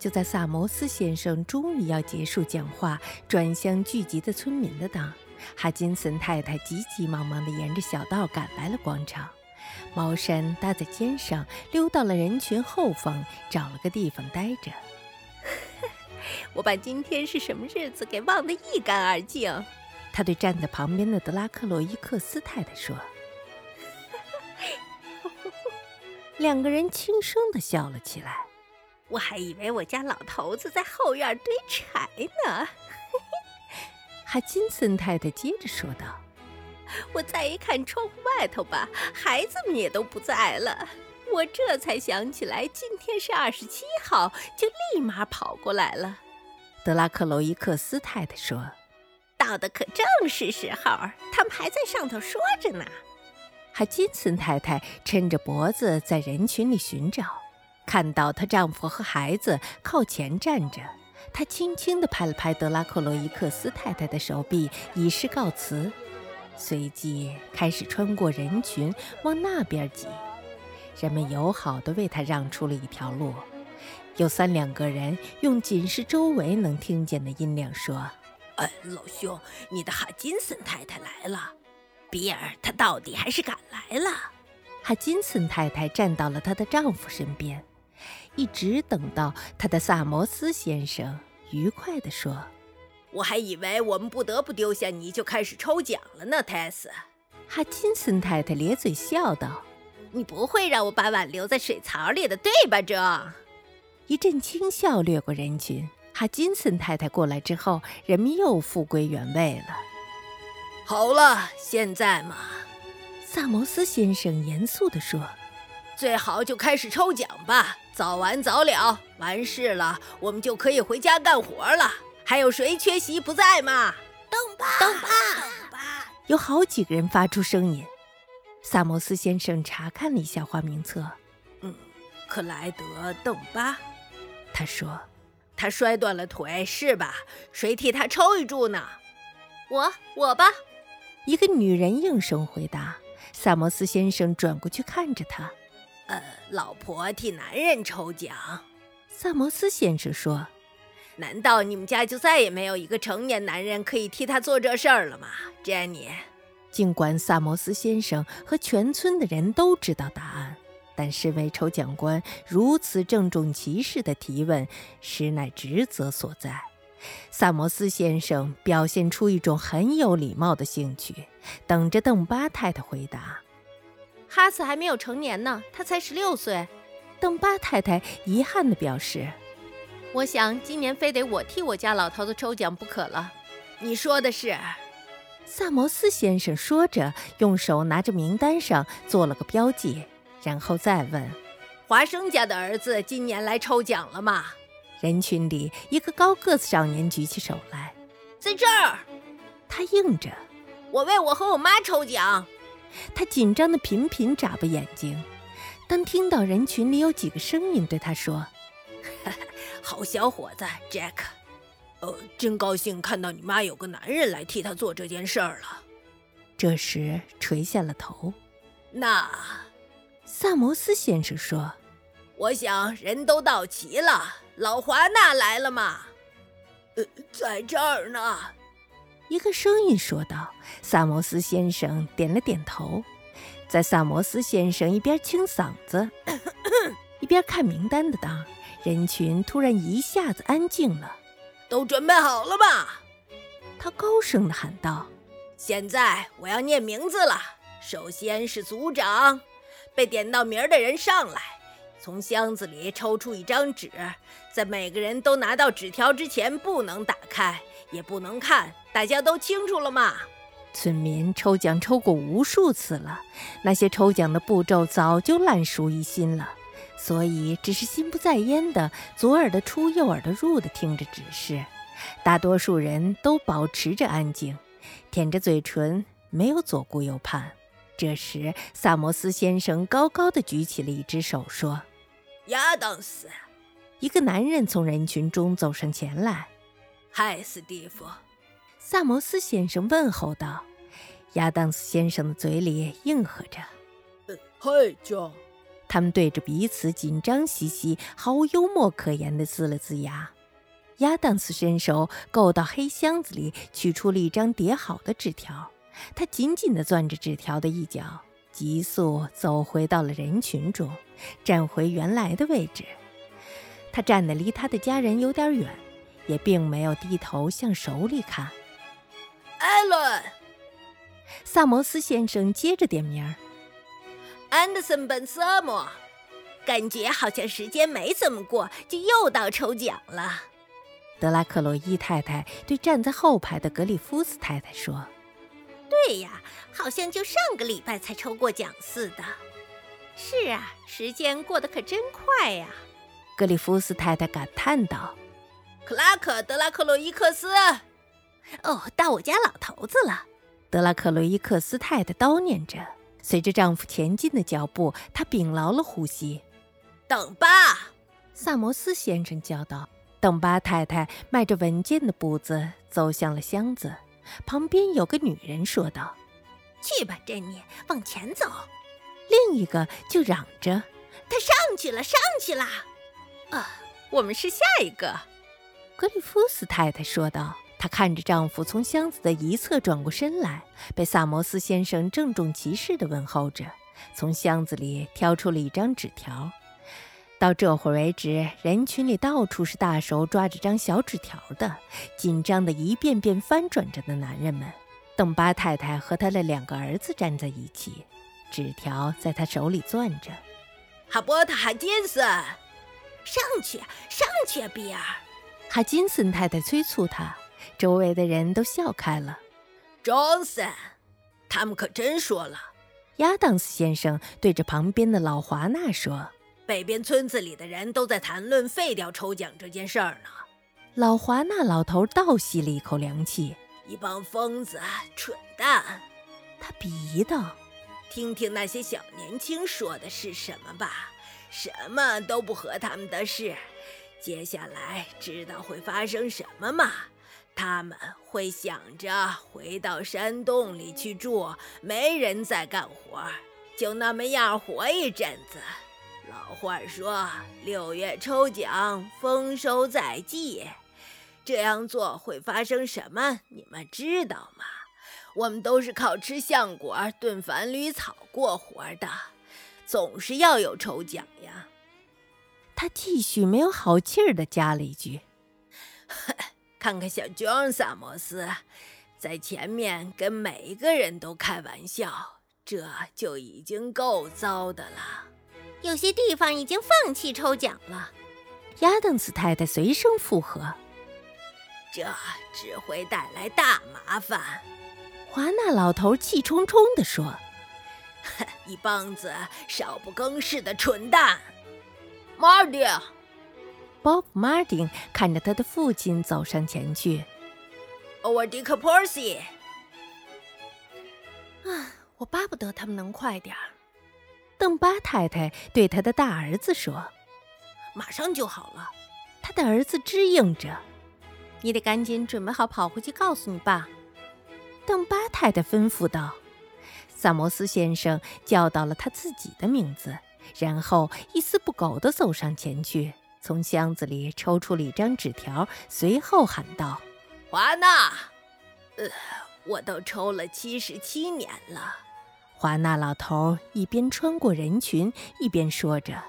就在萨摩斯先生终于要结束讲话，转向聚集的村民的当，哈金森太太急急忙忙地沿着小道赶来了广场，毛衫搭在肩上，溜到了人群后方，找了个地方待着。我把今天是什么日子给忘得一干二净。他对站在旁边的德拉克洛伊克斯太太说。两个人轻声地笑了起来。我还以为我家老头子在后院堆柴呢。哈金森太太接着说道：“我再一看窗户外头吧，孩子们也都不在了。我这才想起来今天是二十七号，就立马跑过来了。”德拉克罗伊克斯太太说：“到的可正是时候，他们还在上头说着呢。”哈金森太太抻着脖子在人群里寻找。看到她丈夫和孩子靠前站着，她轻轻地拍了拍德拉克罗伊克斯太太的手臂，以示告辞。随即开始穿过人群往那边挤，人们友好地为她让出了一条路。有三两个人用仅是周围能听见的音量说：“哎，老兄，你的哈金森太太来了。比尔，他到底还是赶来了。”哈金森太太站到了她的丈夫身边。一直等到他的萨摩斯先生愉快地说：“我还以为我们不得不丢下你就开始抽奖了呢。”泰斯，哈金森太太咧嘴笑道：“你不会让我把碗留在水槽里的，对吧？”这一阵轻笑掠过人群。哈金森太太过来之后，人们又复归原位了。好了，现在嘛，萨摩斯先生严肃地说。最好就开始抽奖吧，早完早了，完事了，我们就可以回家干活了。还有谁缺席不在吗？邓巴，邓巴，邓巴，有好几个人发出声音。萨摩斯先生查看了一下花名册，嗯，克莱德·邓巴，他说，他摔断了腿是吧？谁替他抽一注呢？我，我吧。一个女人应声回答。萨摩斯先生转过去看着他。呃，老婆替男人抽奖，萨摩斯先生说：“难道你们家就再也没有一个成年男人可以替他做这事儿了吗？”珍妮，尽管萨摩斯先生和全村的人都知道答案，但身为抽奖官如此郑重其事的提问，实乃职责所在。萨摩斯先生表现出一种很有礼貌的兴趣，等着邓巴太太回答。哈斯还没有成年呢，他才十六岁。邓巴太太遗憾地表示：“我想今年非得我替我家老头子抽奖不可了。”你说的是？萨摩斯先生说着，用手拿着名单上做了个标记，然后再问：“华生家的儿子今年来抽奖了吗？”人群里一个高个子少年举起手来：“在这儿。”他应着：“我为我和我妈抽奖。”他紧张的频频眨巴眼睛，当听到人群里有几个声音对他说：“好小伙子，Jack，呃，真高兴看到你妈有个男人来替她做这件事儿了。”这时垂下了头。那，萨摩斯先生说：“我想人都到齐了，老华纳来了吗？呃，在这儿呢。”一个声音说道：“萨摩斯先生点了点头。”在萨摩斯先生一边清嗓子，一边看名单的当，人群突然一下子安静了。都准备好了吧？他高声的喊道：“现在我要念名字了。首先是组长，被点到名儿的人上来，从箱子里抽出一张纸，在每个人都拿到纸条之前，不能打开，也不能看。”大家都清楚了吗？村民抽奖抽过无数次了，那些抽奖的步骤早就烂熟于心了，所以只是心不在焉的左耳的出右耳的入的听着指示。大多数人都保持着安静，舔着嘴唇，没有左顾右盼。这时，萨摩斯先生高高的举起了一只手，说：“亚当斯。”一个男人从人群中走上前来：“嗨，斯蒂夫。”萨摩斯先生问候道：“亚当斯先生的嘴里应和着。”“嗨，John。”他们对着彼此紧张兮兮、毫无幽默可言地呲了呲牙。亚当斯伸手够到黑箱子里，取出了一张叠好的纸条。他紧紧地攥着纸条的一角，急速走回到了人群中，站回原来的位置。他站得离他的家人有点远，也并没有低头向手里看。艾伦，萨摩斯先生接着点名。安德森·本瑟姆，感觉好像时间没怎么过，就又到抽奖了。德拉克洛伊太太对站在后排的格里夫斯太太说：“对呀，好像就上个礼拜才抽过奖似的。是啊，时间过得可真快呀。”格里夫斯太太感叹道：“克拉克·德拉克洛伊克斯，哦，到我家老头子了。”德拉克洛伊克斯太太叨念着。随着丈夫前进的脚步，她屏牢了呼吸。等吧，萨摩斯先生叫道。等巴太太迈着稳健的步子走向了箱子，旁边有个女人说道：“去吧，珍妮，往前走。”另一个就嚷着：“他上去了，上去了！”啊，我们是下一个。”格里夫斯太太说道。她看着丈夫从箱子的一侧转过身来，被萨摩斯先生郑重其事地问候着，从箱子里挑出了一张纸条。到这会儿为止，人群里到处是大手抓着张小纸条的，紧张的一遍遍翻转着的男人们。邓巴太太和她的两个儿子站在一起，纸条在他手里攥着。哈伯特·哈金森，上去，上去，比尔！哈金森太太催促他。周围的人都笑开了。Johnson，他们可真说了。亚当斯先生对着旁边的老华纳说：“北边村子里的人都在谈论废掉抽奖这件事儿呢。”老华那老头倒吸了一口凉气：“一帮疯子，蠢蛋！”他鄙夷道：“听听那些小年轻说的是什么吧，什么都不合他们的事。接下来知道会发生什么吗？”他们会想着回到山洞里去住，没人再干活，就那么样活一阵子。老话说：“六月抽奖，丰收在即。”这样做会发生什么？你们知道吗？我们都是靠吃橡果、炖矾驴草过活的，总是要有抽奖呀。他继续没有好气儿地加了一句：“ 看看小娟萨摩斯，在前面跟每一个人都开玩笑，这就已经够糟的了。有些地方已经放弃抽奖了。亚当斯太太随声附和：“这只会带来大麻烦。”华纳老头气冲冲地说：“ 一帮子少不更事的蠢蛋，马蒂。” Bob Martin 看着他的父亲走上前去。欧尔迪克·珀西，啊，我巴不得他们能快点儿。邓巴太太对他的大儿子说：“马上就好了。”他的儿子支应着：“你得赶紧准备好，跑回去告诉你爸。”邓巴太太吩咐道。萨摩斯先生叫到了他自己的名字，然后一丝不苟地走上前去。从箱子里抽出了一张纸条，随后喊道：“华纳，呃，我都抽了七十七年了。”华纳老头一边穿过人群，一边说着：“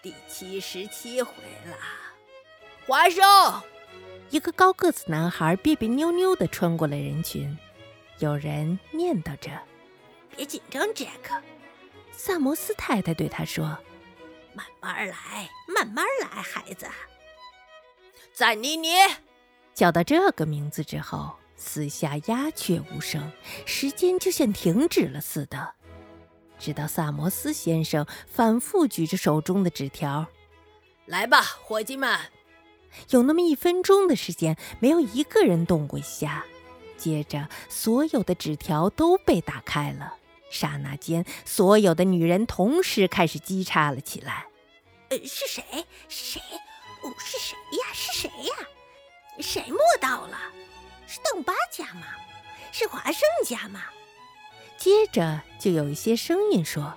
第七十七回了。”华生，一个高个子男孩别别扭扭地穿过了人群，有人念叨着：“别紧张，杰克。”萨摩斯太太对他说。慢慢来，慢慢来，孩子。赞妮妮叫到这个名字之后，四下鸦雀无声，时间就像停止了似的。直到萨摩斯先生反复举着手中的纸条：“来吧，伙计们！”有那么一分钟的时间，没有一个人动过一下。接着，所有的纸条都被打开了。刹那间，所有的女人同时开始叽喳了起来。呃，是谁？谁？哦，是谁呀？是谁呀？谁摸到了？是邓巴家吗？是华盛家吗？接着就有一些声音说：“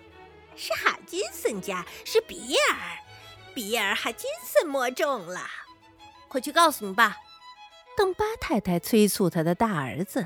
是哈金金森家，是比尔。比尔哈金森摸中了，快去告诉你爸。邓巴太太催促他的大儿子。